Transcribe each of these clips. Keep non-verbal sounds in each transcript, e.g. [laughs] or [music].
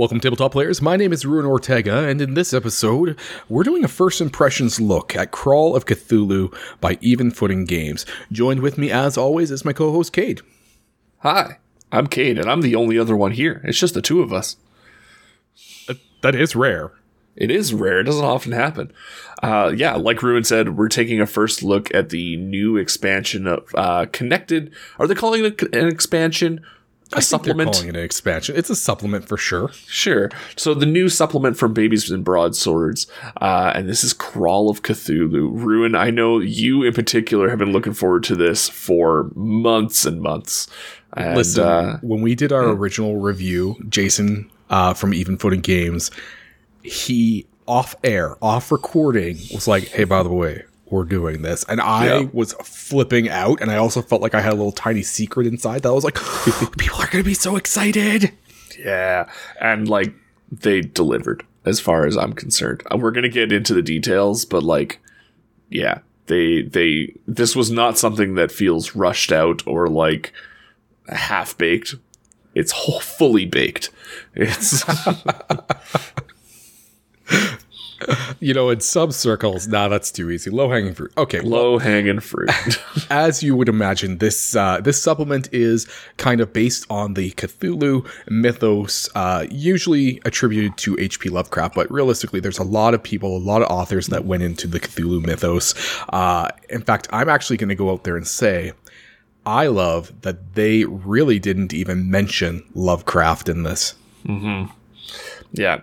Welcome, tabletop players. My name is Ruin Ortega, and in this episode, we're doing a first impressions look at Crawl of Cthulhu by Even Footing Games. Joined with me, as always, is my co host, Cade. Hi, I'm Cade, and I'm the only other one here. It's just the two of us. Uh, that is rare. It is rare. It doesn't often happen. Uh, yeah, like Ruin said, we're taking a first look at the new expansion of uh, Connected. Are they calling it an expansion? A I supplement? calling it an expansion. It's a supplement for sure. Sure. So the new supplement from Babies and Broadswords, uh, and this is Crawl of Cthulhu. Ruin, I know you in particular have been looking forward to this for months and months. And, Listen, uh, when we did our yeah. original review, Jason uh, from Even Footing Games, he off air, off recording, was like, "Hey, by the way, we're doing this," and I yeah. was flipping out, and I also felt like I had a little tiny secret inside that I was like, [gasps] "People are going to be so excited." Yeah, and like they delivered, as far as I'm concerned. Uh, we're going to get into the details, but like, yeah, they they this was not something that feels rushed out or like half baked. It's whole, fully baked. It's [laughs] [laughs] [laughs] you know, in some circles, nah, that's too easy. Low hanging fruit. Okay, low hanging fruit. [laughs] as you would imagine, this uh, this supplement is kind of based on the Cthulhu mythos, uh, usually attributed to H.P. Lovecraft, but realistically, there's a lot of people, a lot of authors that went into the Cthulhu mythos. Uh, in fact, I'm actually going to go out there and say. I love that they really didn't even mention Lovecraft in this. Mm-hmm. Yeah,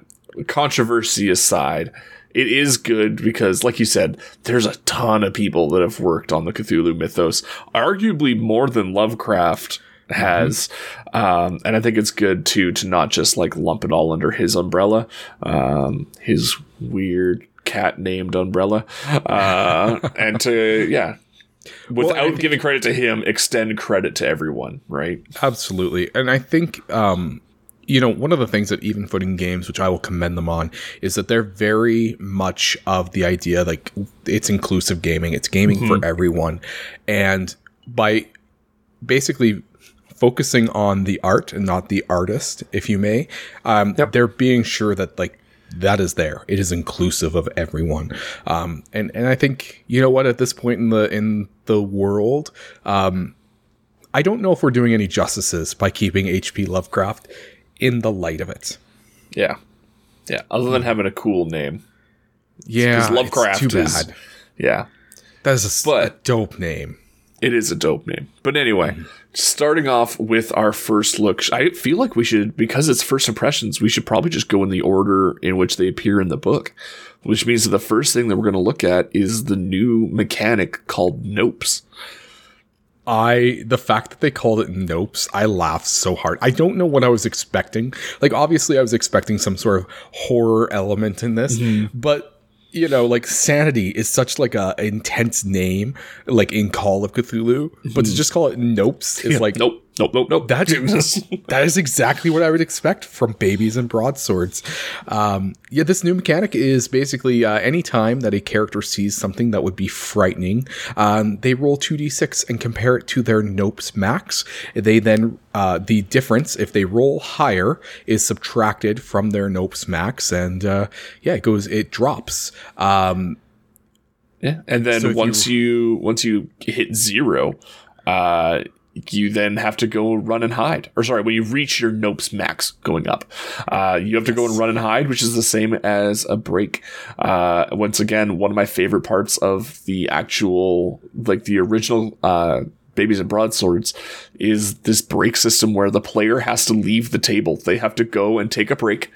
controversy aside, it is good because, like you said, there's a ton of people that have worked on the Cthulhu mythos, arguably more than Lovecraft has. Mm-hmm. Um, and I think it's good too to not just like lump it all under his umbrella, um, his weird cat named umbrella, uh, and to, yeah, without well, giving credit to him, extend credit to everyone, right? Absolutely. And I think, um, you know, one of the things that even footing games, which I will commend them on, is that they're very much of the idea like it's inclusive gaming, it's gaming mm-hmm. for everyone. And by basically focusing on the art and not the artist, if you may, um, yep. they're being sure that like that is there. It is inclusive of everyone. Um, and, and I think, you know what, at this point in the, in the world, um, I don't know if we're doing any justices by keeping HP Lovecraft in the light of it. Yeah. Yeah. Other than having a cool name. Yeah. Because Lovecraft too is, bad. Yeah. That is a, but, a dope name. It is a dope name. But anyway, starting off with our first look, I feel like we should, because it's first impressions, we should probably just go in the order in which they appear in the book, which means that the first thing that we're going to look at is the new mechanic called Nopes. I the fact that they called it Nopes, I laughed so hard. I don't know what I was expecting. Like obviously I was expecting some sort of horror element in this, mm-hmm. but you know, like sanity is such like a intense name, like in Call of Cthulhu, mm-hmm. but to mm-hmm. just call it Nopes is yeah, like nope, nope, nope, nope. That [laughs] that is exactly what I would expect from babies and broadswords. Um, yeah, this new mechanic is basically uh, any time that a character sees something that would be frightening, um, they roll two d six and compare it to their Nopes max. They then uh, the difference if they roll higher is subtracted from their Nopes max, and uh, yeah, it goes it drops. Um, yeah, and then so once you, you once you hit zero, uh, you then have to go run and hide. Or sorry, when you reach your Nopes max going up, uh, you have to yes. go and run and hide, which is the same as a break. Uh, once again, one of my favorite parts of the actual, like the original, uh, Babies and Broadswords is this break system where the player has to leave the table. They have to go and take a break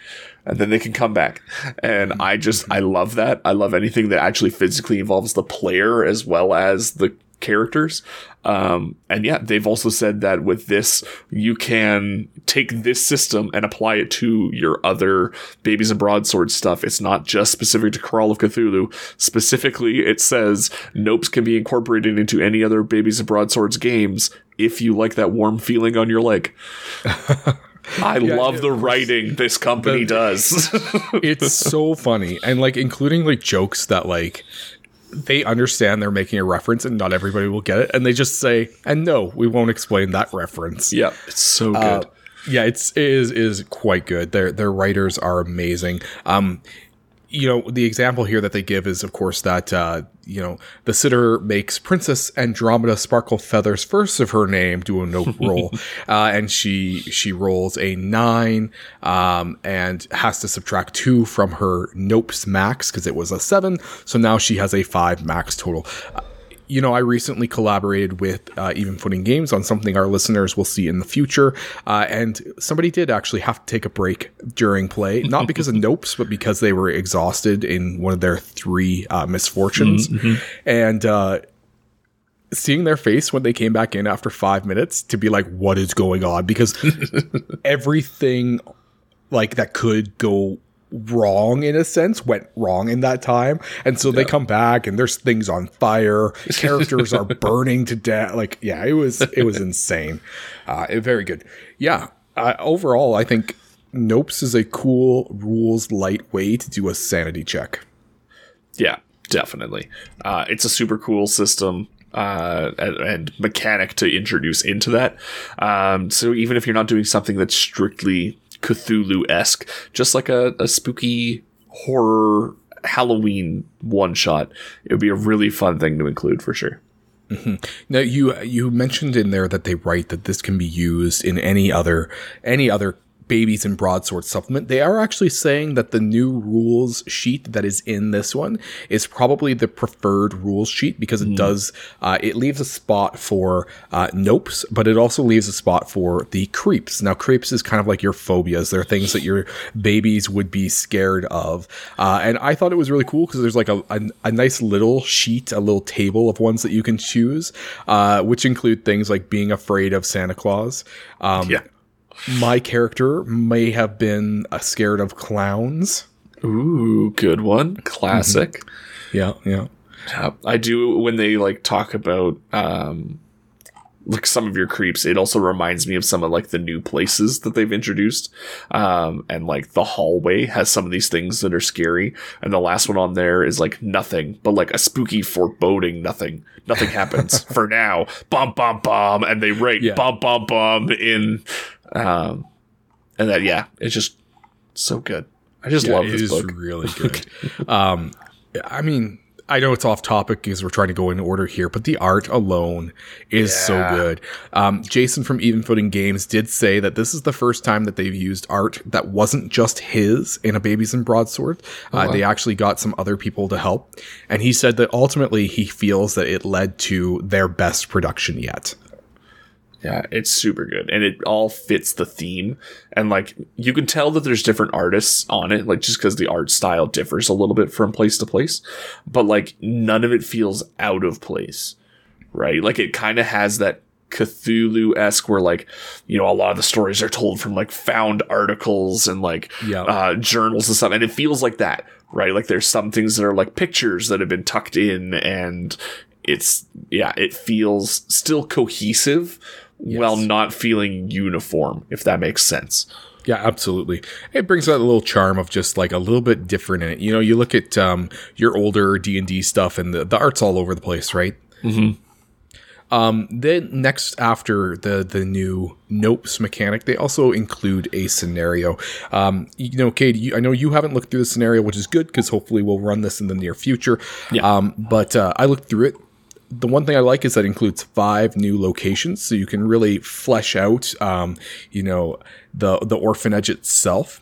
and then they can come back. And I just, I love that. I love anything that actually physically involves the player as well as the characters. Um, and yeah, they've also said that with this, you can take this system and apply it to your other Babies and Broadswords stuff. It's not just specific to Crawl of Cthulhu. Specifically, it says Nopes can be incorporated into any other Babies and Broadswords games if you like that warm feeling on your leg. [laughs] I yeah, love the writing this company the, does. [laughs] it's so funny. And like including like jokes that like they understand they're making a reference and not everybody will get it and they just say and no we won't explain that reference yeah it's so uh, good uh, yeah, it's it is is quite good. Their their writers are amazing. Um, you know, the example here that they give is, of course, that uh, you know the sitter makes Princess Andromeda sparkle feathers first of her name do a nope [laughs] roll, uh, and she she rolls a nine um, and has to subtract two from her nopes max because it was a seven, so now she has a five max total. Uh, you know, I recently collaborated with uh, Even Footing Games on something our listeners will see in the future, uh, and somebody did actually have to take a break during play, [laughs] not because of nopes, but because they were exhausted in one of their three uh, misfortunes, mm-hmm. and uh, seeing their face when they came back in after five minutes to be like, what is going on? Because [laughs] everything like that could go wrong in a sense went wrong in that time. And so yeah. they come back and there's things on fire. [laughs] Characters are burning to death. Like yeah it was it was insane. Uh very good. Yeah uh, overall i think nopes is a cool rules light way to do a sanity check. Yeah definitely. Uh it's a super cool system uh, and, and, mechanic to introduce into that. Um, so even if you're not doing something that's strictly Cthulhu esque, just like a, a spooky horror Halloween one shot. It would be a really fun thing to include for sure. Mm-hmm. Now you you mentioned in there that they write that this can be used in any other any other babies and broadsword supplement, they are actually saying that the new rules sheet that is in this one is probably the preferred rules sheet because it mm. does uh, it leaves a spot for uh, nopes, but it also leaves a spot for the creeps. Now, creeps is kind of like your phobias; they're things that your babies would be scared of, uh, and I thought it was really cool because there's like a, a, a, nice little sheet, a little table of ones that you can choose, uh, which include things like being afraid of Santa Claus. Um, yeah my character may have been uh, scared of clowns. Ooh, good one. Classic. Mm-hmm. Yeah, yeah. Yeah, I do when they like talk about um like some of your creeps it also reminds me of some of like the new places that they've introduced um and like the hallway has some of these things that are scary and the last one on there is like nothing but like a spooky foreboding nothing nothing happens [laughs] for now bum bum bum and they write yeah. bum bum bum in um, and that yeah, it's just so good. I just yeah, love this book. It's really [laughs] good. um, I mean, I know it's off topic because we're trying to go in order here, but the art alone is yeah. so good. Um, Jason from Even Footing Games did say that this is the first time that they've used art that wasn't just his in a Babies and Broadsword. Uh, uh-huh. They actually got some other people to help. And he said that ultimately he feels that it led to their best production yet. Yeah, it's super good. And it all fits the theme. And like you can tell that there's different artists on it, like just because the art style differs a little bit from place to place. But like none of it feels out of place. Right? Like it kind of has that Cthulhu esque where like, you know, a lot of the stories are told from like found articles and like yeah. uh, journals and stuff. And it feels like that, right? Like there's some things that are like pictures that have been tucked in and it's yeah, it feels still cohesive yes. while not feeling uniform, if that makes sense. Yeah, absolutely. It brings out a little charm of just like a little bit different in it. You know, you look at um, your older D and D stuff, and the, the art's all over the place, right? Mm-hmm. Um, then next after the the new Nopes mechanic, they also include a scenario. Um, you know, Cade, you, I know you haven't looked through the scenario, which is good because hopefully we'll run this in the near future. Yeah. Um, but uh, I looked through it the one thing I like is that includes five new locations, so you can really flesh out, um, you know, the the orphanage itself.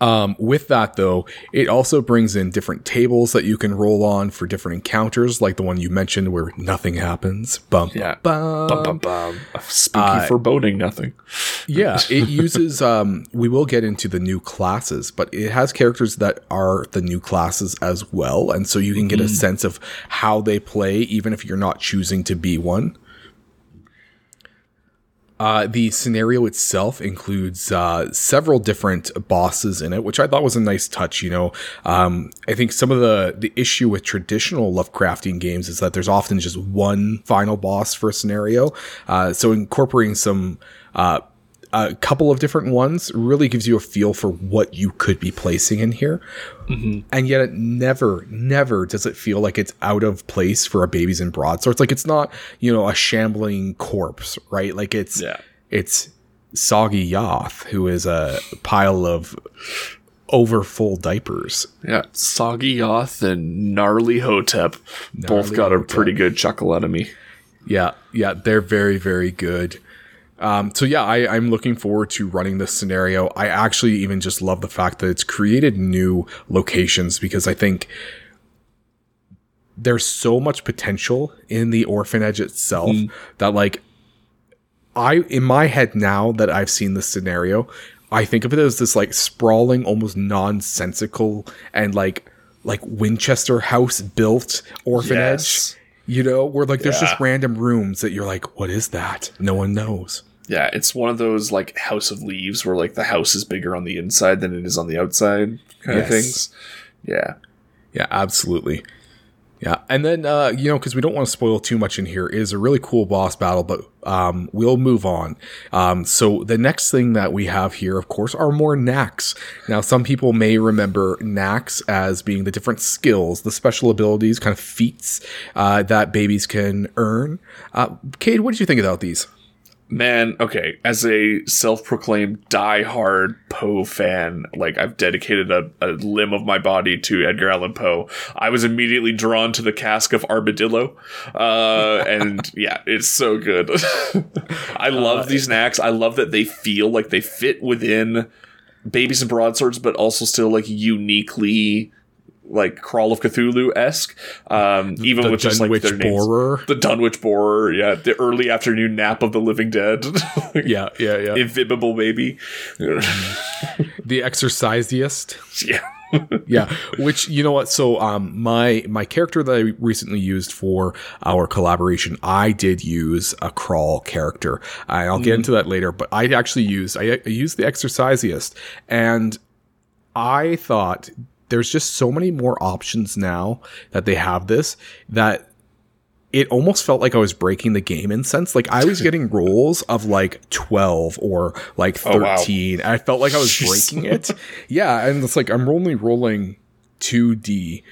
Um, with that though, it also brings in different tables that you can roll on for different encounters, like the one you mentioned where nothing happens. Bum, yeah. bum, bum, bum, bum. Spooky uh, foreboding, nothing. yeah, [laughs] it uses. Um, we will get into the new classes, but it has characters that are the new classes as well, and so you can get mm. a sense of how they play, even if you're not choosing to be one. Uh, the scenario itself includes uh, several different bosses in it, which I thought was a nice touch. You know, um, I think some of the the issue with traditional Lovecraftian games is that there's often just one final boss for a scenario. Uh, so incorporating some uh, a couple of different ones really gives you a feel for what you could be placing in here. Mm-hmm. And yet it never, never does it feel like it's out of place for a babies and broadswords. Like it's not, you know, a shambling corpse, right? Like it's, yeah. it's, Soggy Yoth, who is a pile of over full diapers. Yeah, Soggy Yoth and Gnarly Hotep gnarly both got Hotep. a pretty good chuckle out of me. Yeah, yeah, they're very, very good. Um, so yeah, I, I'm looking forward to running this scenario. I actually even just love the fact that it's created new locations because I think there's so much potential in the orphanage itself mm. that like I in my head now that I've seen this scenario, I think of it as this like sprawling, almost nonsensical and like like Winchester house built orphanage. Yes. You know, where like there's yeah. just random rooms that you're like, what is that? No one knows. Yeah, it's one of those like House of Leaves where like the house is bigger on the inside than it is on the outside kind yes. of things. Yeah. Yeah, absolutely. Yeah, and then uh, you know because we don't want to spoil too much in here is a really cool boss battle, but um, we'll move on. Um, so the next thing that we have here, of course, are more knacks. Now, some people may remember knacks as being the different skills, the special abilities, kind of feats uh, that babies can earn. Uh, Cade, what did you think about these? Man, okay, as a self-proclaimed die-hard Poe fan, like I've dedicated a, a, limb of my body to Edgar Allan Poe. I was immediately drawn to the cask of Armadillo, uh, and [laughs] yeah, it's so good. [laughs] I love uh, these knacks. I love that they feel like they fit within babies and broadswords, but also still like uniquely like Crawl of Cthulhu esque. Um, even the with just like their borer. names, the Dunwich borer, yeah, the early afternoon nap of the living dead. [laughs] yeah, yeah, yeah. Invisible baby. [laughs] the exorcisiest. Yeah. [laughs] yeah, which you know what? So, um, my my character that I recently used for our collaboration, I did use a crawl character. I'll get mm. into that later, but I actually used I, I used the exorcisiest, and I thought there's just so many more options now that they have this that it almost felt like I was breaking the game in sense. Like I was [laughs] getting rolls of like 12 or like 13. Oh, wow. I felt like I was breaking it. Yeah. And it's like I'm only rolling 2D,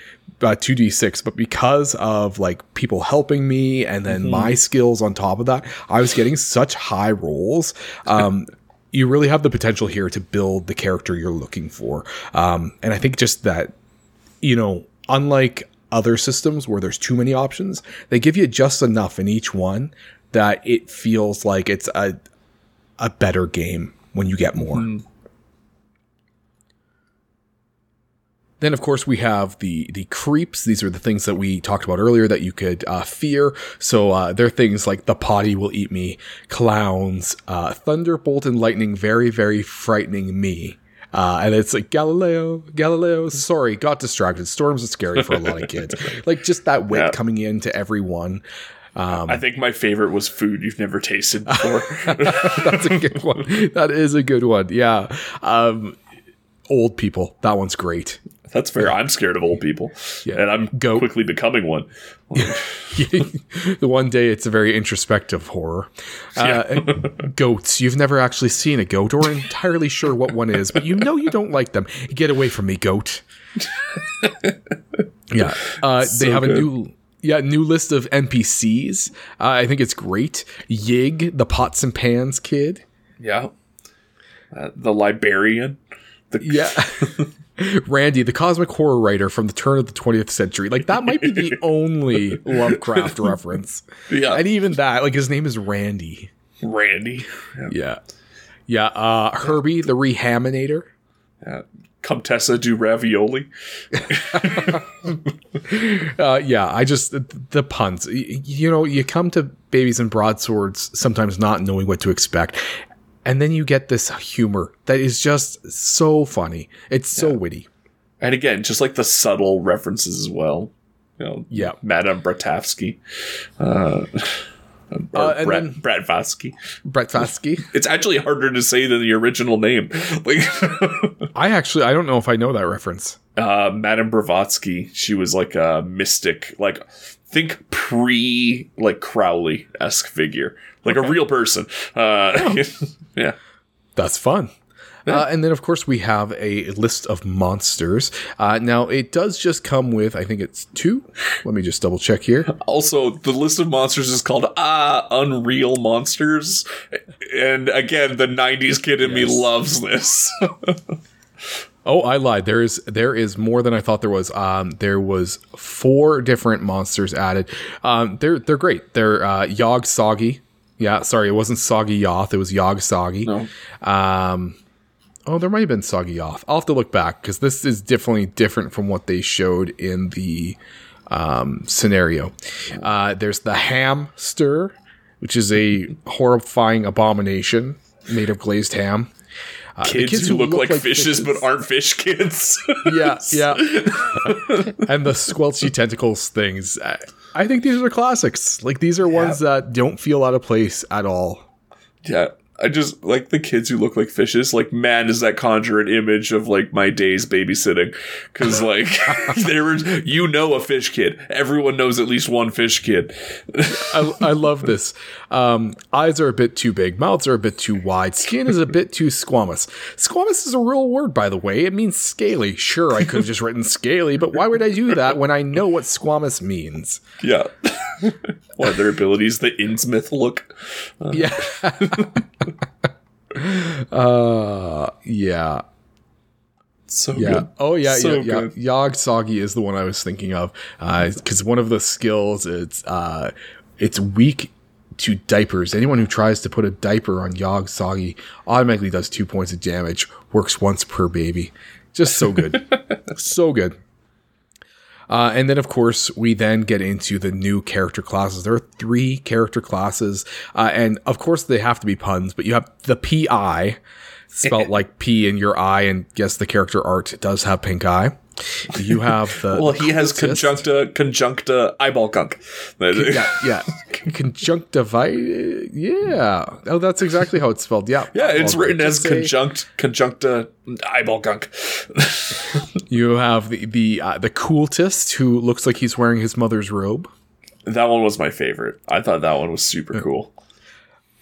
uh, 2D6, but because of like people helping me and then mm-hmm. my skills on top of that, I was getting such high rolls. Um, you really have the potential here to build the character you're looking for. Um, and I think just that, you know, unlike other systems where there's too many options, they give you just enough in each one that it feels like it's a a better game when you get more. Mm. Then, of course, we have the the creeps. These are the things that we talked about earlier that you could uh, fear. So uh, they're things like the potty will eat me, clowns, uh, thunderbolt and lightning, very very frightening me. Uh, and it's like Galileo, Galileo. Sorry, got distracted. Storms are scary for a lot of kids. [laughs] like just that wit yeah. coming into everyone. Um, I think my favorite was food you've never tasted [laughs] before. That's a good one. That is a good one. Yeah. Um, old people. That one's great. That's fair. I'm scared of old people, yeah. and I'm Goat. quickly becoming one. the [laughs] one day it's a very introspective horror. Uh, [laughs] goats. You've never actually seen a goat, or entirely sure what one is, but you know you don't like them. Get away from me, goat. [laughs] yeah, uh, so they have good. a new yeah, new list of NPCs. Uh, I think it's great. Yig, the pots and pans kid. Yeah. Uh, the librarian. The- yeah. Randy, the cosmic horror writer from the turn of the 20th century. Like that might be the [laughs] only Lovecraft reference. Yeah. And even that, like his name is Randy. Randy. Yeah. Yeah. yeah uh, Herbie, the Rehaminator. Yeah. Comtessa do ravioli. [laughs] uh, yeah, I just the puns. You know, you come to babies and broadswords sometimes not knowing what to expect, and then you get this humor that is just so funny. It's so yeah. witty. And again, just like the subtle references as well. You know, yeah, Madame Bratavsky. Uh, uh, and Brett, then, Brett Vasky. Brett Vasky. [laughs] it's actually harder to say than the original name. Like, [laughs] I actually I don't know if I know that reference. Uh, Madame Blavatsky. She was like a mystic, like think pre like Crowley esque figure, like okay. a real person. Uh, oh. [laughs] yeah, that's fun. Uh, and then, of course, we have a list of monsters. Uh, now, it does just come with, I think it's two. Let me just double check here. Also, the list of monsters is called Ah Unreal Monsters. And again, the 90s kid in yes. me loves this. [laughs] Oh, I lied. There is there is more than I thought there was. Um, there was four different monsters added. Um, they're they're great. They're uh, Yog Soggy. Yeah, sorry, it wasn't Soggy Yoth. It was Yog Soggy. No. Um, oh, there might have been Soggy Yoth. I'll have to look back because this is definitely different from what they showed in the um, scenario. Uh, there's the Hamster, which is a horrifying abomination made of glazed ham. Uh, kids, kids, who, who look, look, like, like fishes, fishes, but aren't fish kids. [laughs] yeah, yeah. [laughs] and the squelchy tentacles things. I think these are classics. Like these are yeah. ones that don't feel out of place at all. Yeah. I just like the kids who look like fishes. Like, man, does that conjure an image of like my days babysitting? Because like [laughs] there was, you know, a fish kid. Everyone knows at least one fish kid. I, I, love this. Um, eyes are a bit too big. Mouths are a bit too wide. Skin is a bit too squamous. Squamous is a real word, by the way. It means scaly. Sure, I could have just written scaly, but why would I do that when I know what squamous means? Yeah. [laughs] what of their abilities, the Innsmouth look. Uh. Yeah. [laughs] [laughs] uh, yeah. So yeah. Good. Oh yeah, so yeah, yeah. Yog Soggy is the one I was thinking of. because uh, one of the skills it's uh it's weak to diapers. Anyone who tries to put a diaper on Yog Soggy automatically does two points of damage. Works once per baby. Just so good. [laughs] so good. Uh, and then, of course, we then get into the new character classes. There are three character classes, uh, and of course, they have to be puns. But you have the PI, spelt [laughs] like P in your eye, and yes, the character art does have pink eye. You have the well, he has conjuncta conjuncta eyeball gunk. yeah, yeah, conjunctivitis. Yeah, oh, that's exactly how it's spelled. Yeah, yeah, it's written as conjunct conjuncta eyeball gunk. [laughs] you have the the uh, the cultist who looks like he's wearing his mother's robe. That one was my favorite. I thought that one was super cool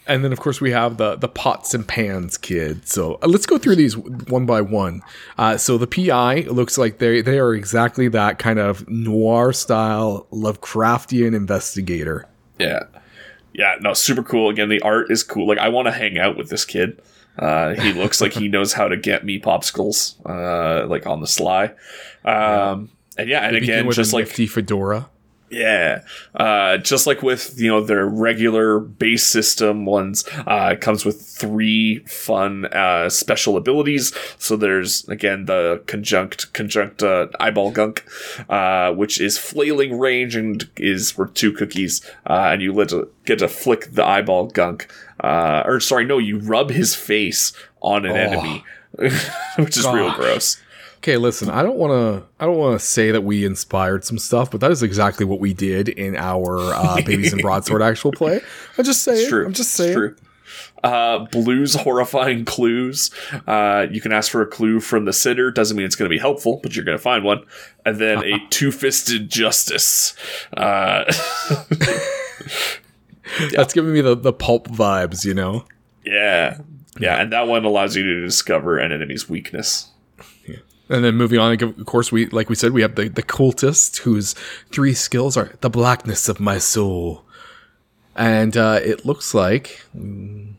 and then of course we have the the pots and pans kid. So uh, let's go through these one by one. Uh, so the PI looks like they they are exactly that kind of noir style Lovecraftian investigator. Yeah, yeah, no, super cool. Again, the art is cool. Like I want to hang out with this kid. Uh, he [laughs] looks like he knows how to get me popsicles, uh, like on the sly. Um, yeah. And yeah, and again, just like fedora. Yeah, uh, just like with you know their regular base system ones, uh, it comes with three fun uh, special abilities. So there's again the conjunct conjunct uh, eyeball gunk, uh, which is flailing range and is worth two cookies, uh, and you get to, get to flick the eyeball gunk. or sorry, no, you rub his face on an oh. enemy, [laughs] which is real gross. Okay, listen, I don't want to I don't want to say that we inspired some stuff, but that is exactly what we did in our uh, Babies and Broadsword actual play. I'm just say true. I'm just saying. true. Uh, blues horrifying clues. Uh, you can ask for a clue from the sitter. Doesn't mean it's going to be helpful, but you're going to find one. And then a [laughs] two fisted justice. Uh, [laughs] That's giving me the, the pulp vibes, you know? Yeah. Yeah. And that one allows you to discover an enemy's weakness. And then moving on, of course, we like we said, we have the the cultist whose three skills are the blackness of my soul, and uh, it looks like mm,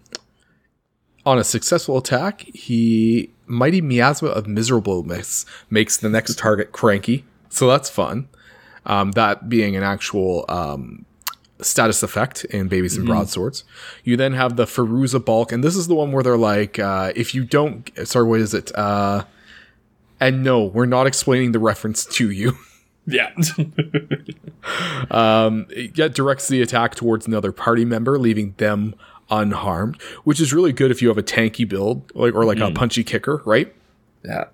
on a successful attack, he mighty miasma of miserableness makes the next target cranky. So that's fun. Um, that being an actual um, status effect in Babies and mm-hmm. Broadswords. You then have the Feruza Bulk, and this is the one where they're like, uh, if you don't, sorry, what is it? Uh, and no, we're not explaining the reference to you. [laughs] Yeah. [laughs] um, it directs the attack towards another party member, leaving them unharmed, which is really good if you have a tanky build, like or like mm. a punchy kicker, right? Yeah.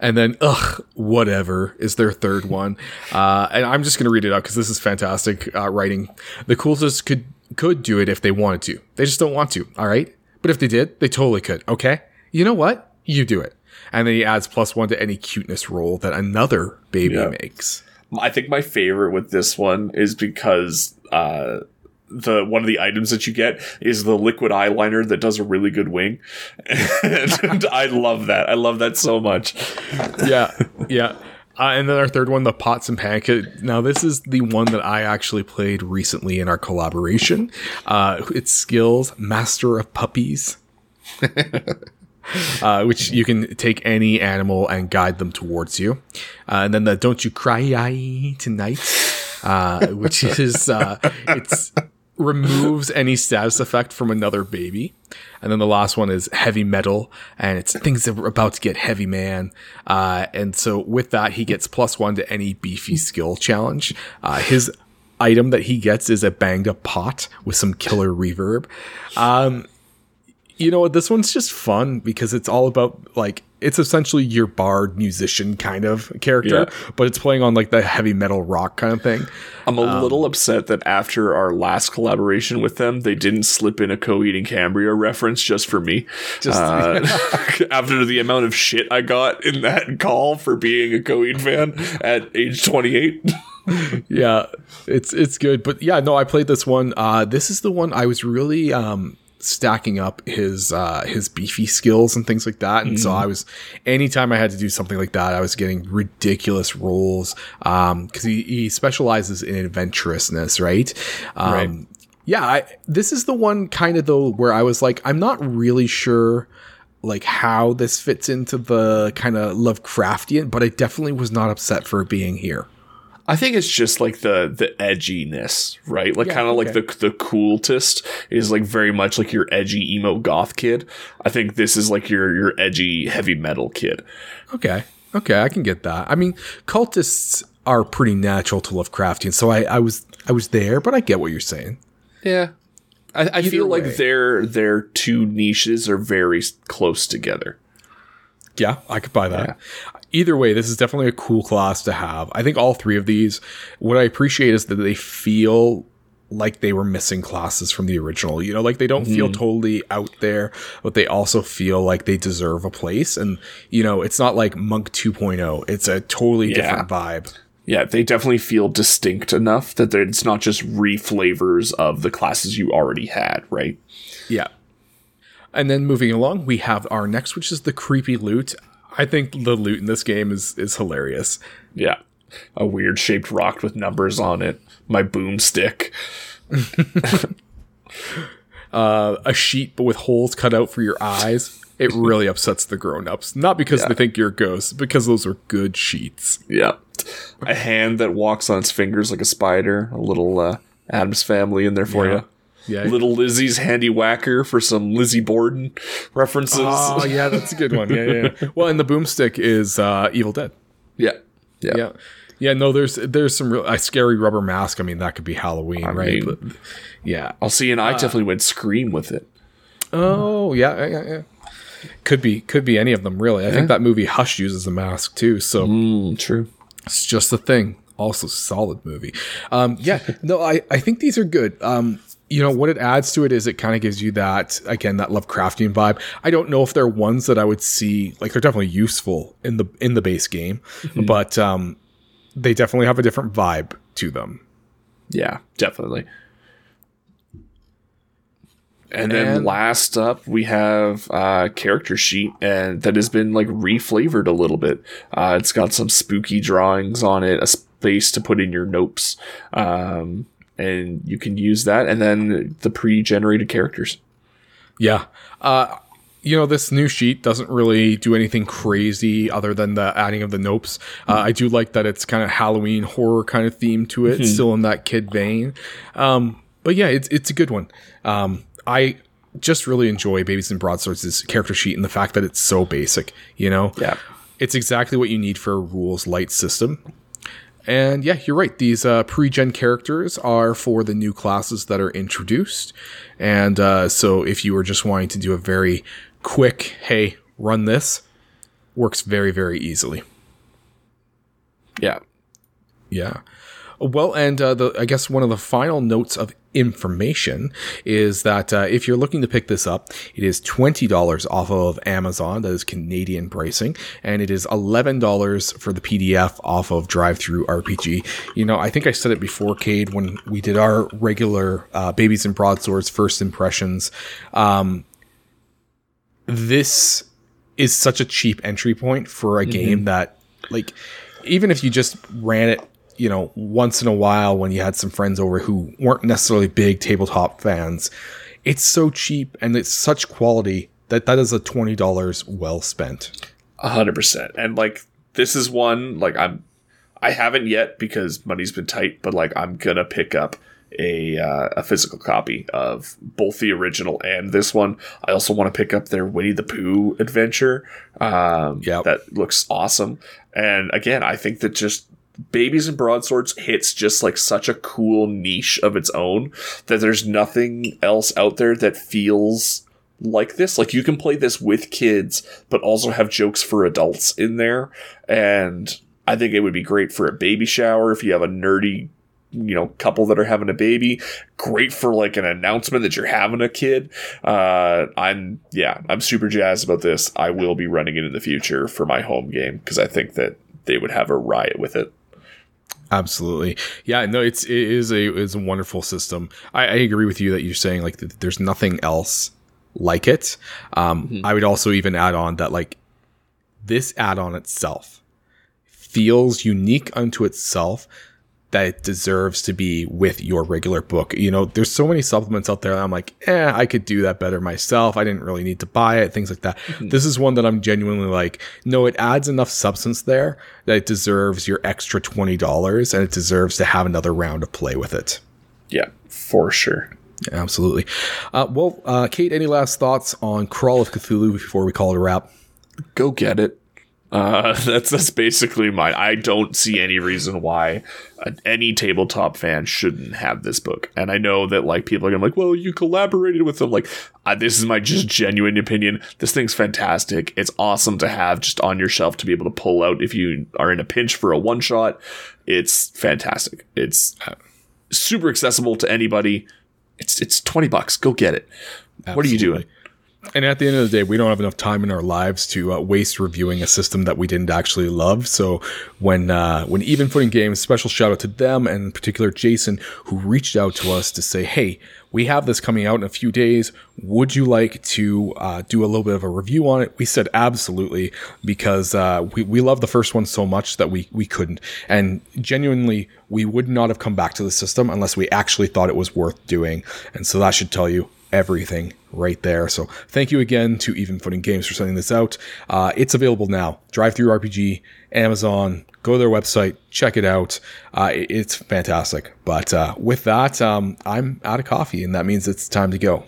And then, ugh, whatever is their third [laughs] one. Uh, and I'm just gonna read it out because this is fantastic uh, writing. The cultists could could do it if they wanted to. They just don't want to. All right. But if they did, they totally could. Okay. You know what? You do it and then he adds plus one to any cuteness roll that another baby yeah. makes. I think my favorite with this one is because uh, the one of the items that you get is the liquid eyeliner that does a really good wing, [laughs] and I love that. I love that so much. Yeah, yeah. Uh, and then our third one, the pots and pancake. Now, this is the one that I actually played recently in our collaboration. Uh, it's skills Master of Puppies. [laughs] uh, which you can take any animal and guide them towards you. Uh, and then the Don't You Cry Tonight, uh, which [laughs] is, uh, it's removes any status effect from another baby. And then the last one is heavy metal, and it's things that are about to get heavy, man. Uh, and so with that, he gets plus one to any beefy skill challenge. Uh, his item that he gets is a banged up pot with some killer reverb. Um, you know what? This one's just fun because it's all about like it's essentially your bard musician kind of character, yeah. but it's playing on like the heavy metal rock kind of thing. I'm a um, little upset that after our last collaboration with them, they didn't slip in a Coheed and Cambria reference just for me. Just uh, [laughs] [laughs] after the amount of shit I got in that call for being a Coheed fan at age 28. [laughs] yeah, it's it's good, but yeah, no, I played this one. Uh, this is the one I was really um stacking up his uh his beefy skills and things like that and mm. so mm-hmm. i was anytime i had to do something like that i was getting ridiculous rolls um because he, he specializes in adventurousness right um right. yeah I, this is the one kind of though where i was like i'm not really sure like how this fits into the kind of lovecraftian but i definitely was not upset for being here I think it's just like the the edginess, right? Like yeah, kind of okay. like the the coolest is like very much like your edgy emo goth kid. I think this is like your your edgy heavy metal kid. Okay. Okay, I can get that. I mean, cultists are pretty natural to Lovecraftian, so I, I was I was there, but I get what you're saying. Yeah. I, I feel way. like their their two niches are very close together. Yeah, I could buy that. Yeah either way, this is definitely a cool class to have. I think all three of these, what I appreciate is that they feel like they were missing classes from the original. You know, like they don't mm-hmm. feel totally out there, but they also feel like they deserve a place. And, you know, it's not like Monk 2.0, it's a totally yeah. different vibe. Yeah, they definitely feel distinct enough that it's not just reflavors of the classes you already had, right? Yeah. And then moving along, we have our next, which is the creepy loot. I think the loot in this game is is hilarious. Yeah. A weird shaped rock with numbers on it. My boomstick. [laughs] uh, a sheet but with holes cut out for your eyes. It really upsets the grown-ups. Not because yeah. they think you're a ghost, because those are good sheets. Yeah. A hand that walks on its fingers like a spider. A little uh, Addams family in there for yeah. you. Yeah. Little Lizzie's handy whacker for some Lizzie Borden references. Oh yeah, that's a good one. Yeah, yeah. well, and the boomstick is uh, Evil Dead. Yeah. Yeah. Yeah. Yeah, no, there's there's some real a scary rubber mask. I mean, that could be Halloween, I right? Mean, but, yeah, I'll see. And I uh, definitely went scream with it. Oh yeah, yeah, yeah. Could be could be any of them really. I yeah. think that movie Hush uses a mask too. So mm, true. It's just a thing. Also, solid movie. Um, yeah, no, I I think these are good. Um, you know what it adds to it is it kind of gives you that again that Lovecraftian vibe. I don't know if they're ones that I would see like they're definitely useful in the in the base game, mm-hmm. but um, they definitely have a different vibe to them. Yeah, definitely. And, and then last up, we have uh, character sheet, and that has been like reflavored a little bit. Uh, it's got some spooky drawings on it, a space to put in your nopes. Um, and you can use that and then the pre-generated characters. Yeah. Uh, you know, this new sheet doesn't really do anything crazy other than the adding of the nopes. Uh, I do like that it's kind of Halloween horror kind of theme to it, mm-hmm. still in that kid vein. Um, but yeah, it's it's a good one. Um, I just really enjoy Babies and Broadswords' character sheet and the fact that it's so basic. You know, yeah, it's exactly what you need for a rules light system. And yeah, you're right. These uh, pre-gen characters are for the new classes that are introduced. And uh, so if you were just wanting to do a very quick, hey, run this, works very, very easily. Yeah. Yeah. Well, and uh, the, I guess one of the final notes of information is that uh, if you're looking to pick this up, it is $20 off of Amazon. That is Canadian pricing. And it is $11 for the PDF off of DriveThruRPG. You know, I think I said it before, Cade, when we did our regular uh, Babies and Broadswords first impressions. Um, this is such a cheap entry point for a mm-hmm. game that, like, even if you just ran it you know, once in a while when you had some friends over who weren't necessarily big tabletop fans, it's so cheap and it's such quality that that is a twenty dollars well spent. A hundred percent. And like this is one like I'm I haven't yet because money's been tight, but like I'm gonna pick up a uh, a physical copy of both the original and this one. I also want to pick up their Winnie the Pooh adventure. Um, yeah, that looks awesome. And again, I think that just Babies and Broadswords hits just like such a cool niche of its own that there's nothing else out there that feels like this. Like you can play this with kids, but also have jokes for adults in there. And I think it would be great for a baby shower if you have a nerdy, you know, couple that are having a baby. Great for like an announcement that you're having a kid. Uh, I'm, yeah, I'm super jazzed about this. I will be running it in the future for my home game because I think that they would have a riot with it. Absolutely. Yeah, no, it's it is a it's a wonderful system. I, I agree with you that you're saying like there's nothing else like it. Um, mm-hmm. I would also even add on that like this add-on itself feels unique unto itself that it deserves to be with your regular book. You know, there's so many supplements out there I'm like, eh, I could do that better myself. I didn't really need to buy it, things like that. Mm-hmm. This is one that I'm genuinely like, no, it adds enough substance there that it deserves your extra $20 and it deserves to have another round of play with it. Yeah, for sure. Yeah, absolutely. Uh, well, uh, Cade, any last thoughts on Crawl of Cthulhu before we call it a wrap? Go get it. Uh, [laughs] that's that's basically my. I don't see any reason why any tabletop fan shouldn't have this book. And I know that like people are gonna be like, well, you collaborated with them. Like, uh, this is my just genuine opinion. This thing's fantastic. It's awesome to have just on your shelf to be able to pull out if you are in a pinch for a one shot. It's fantastic. It's uh, super accessible to anybody. It's it's twenty bucks. Go get it. Absolutely. What are you doing? And at the end of the day, we don't have enough time in our lives to uh, waste reviewing a system that we didn't actually love. So when uh, when Even Footing Games, special shout out to them and in particular Jason, who reached out to us to say, "Hey, we have this coming out in a few days. Would you like to uh, do a little bit of a review on it?" We said absolutely because uh, we we love the first one so much that we we couldn't, and genuinely we would not have come back to the system unless we actually thought it was worth doing. And so that should tell you everything right there. So thank you again to Even Footing Games for sending this out. Uh, it's available now. DriveThruRPG, Amazon. Go to their website, check it out. Uh, it's fantastic. But uh, with that, um, I'm out of coffee, and that means it's time to go.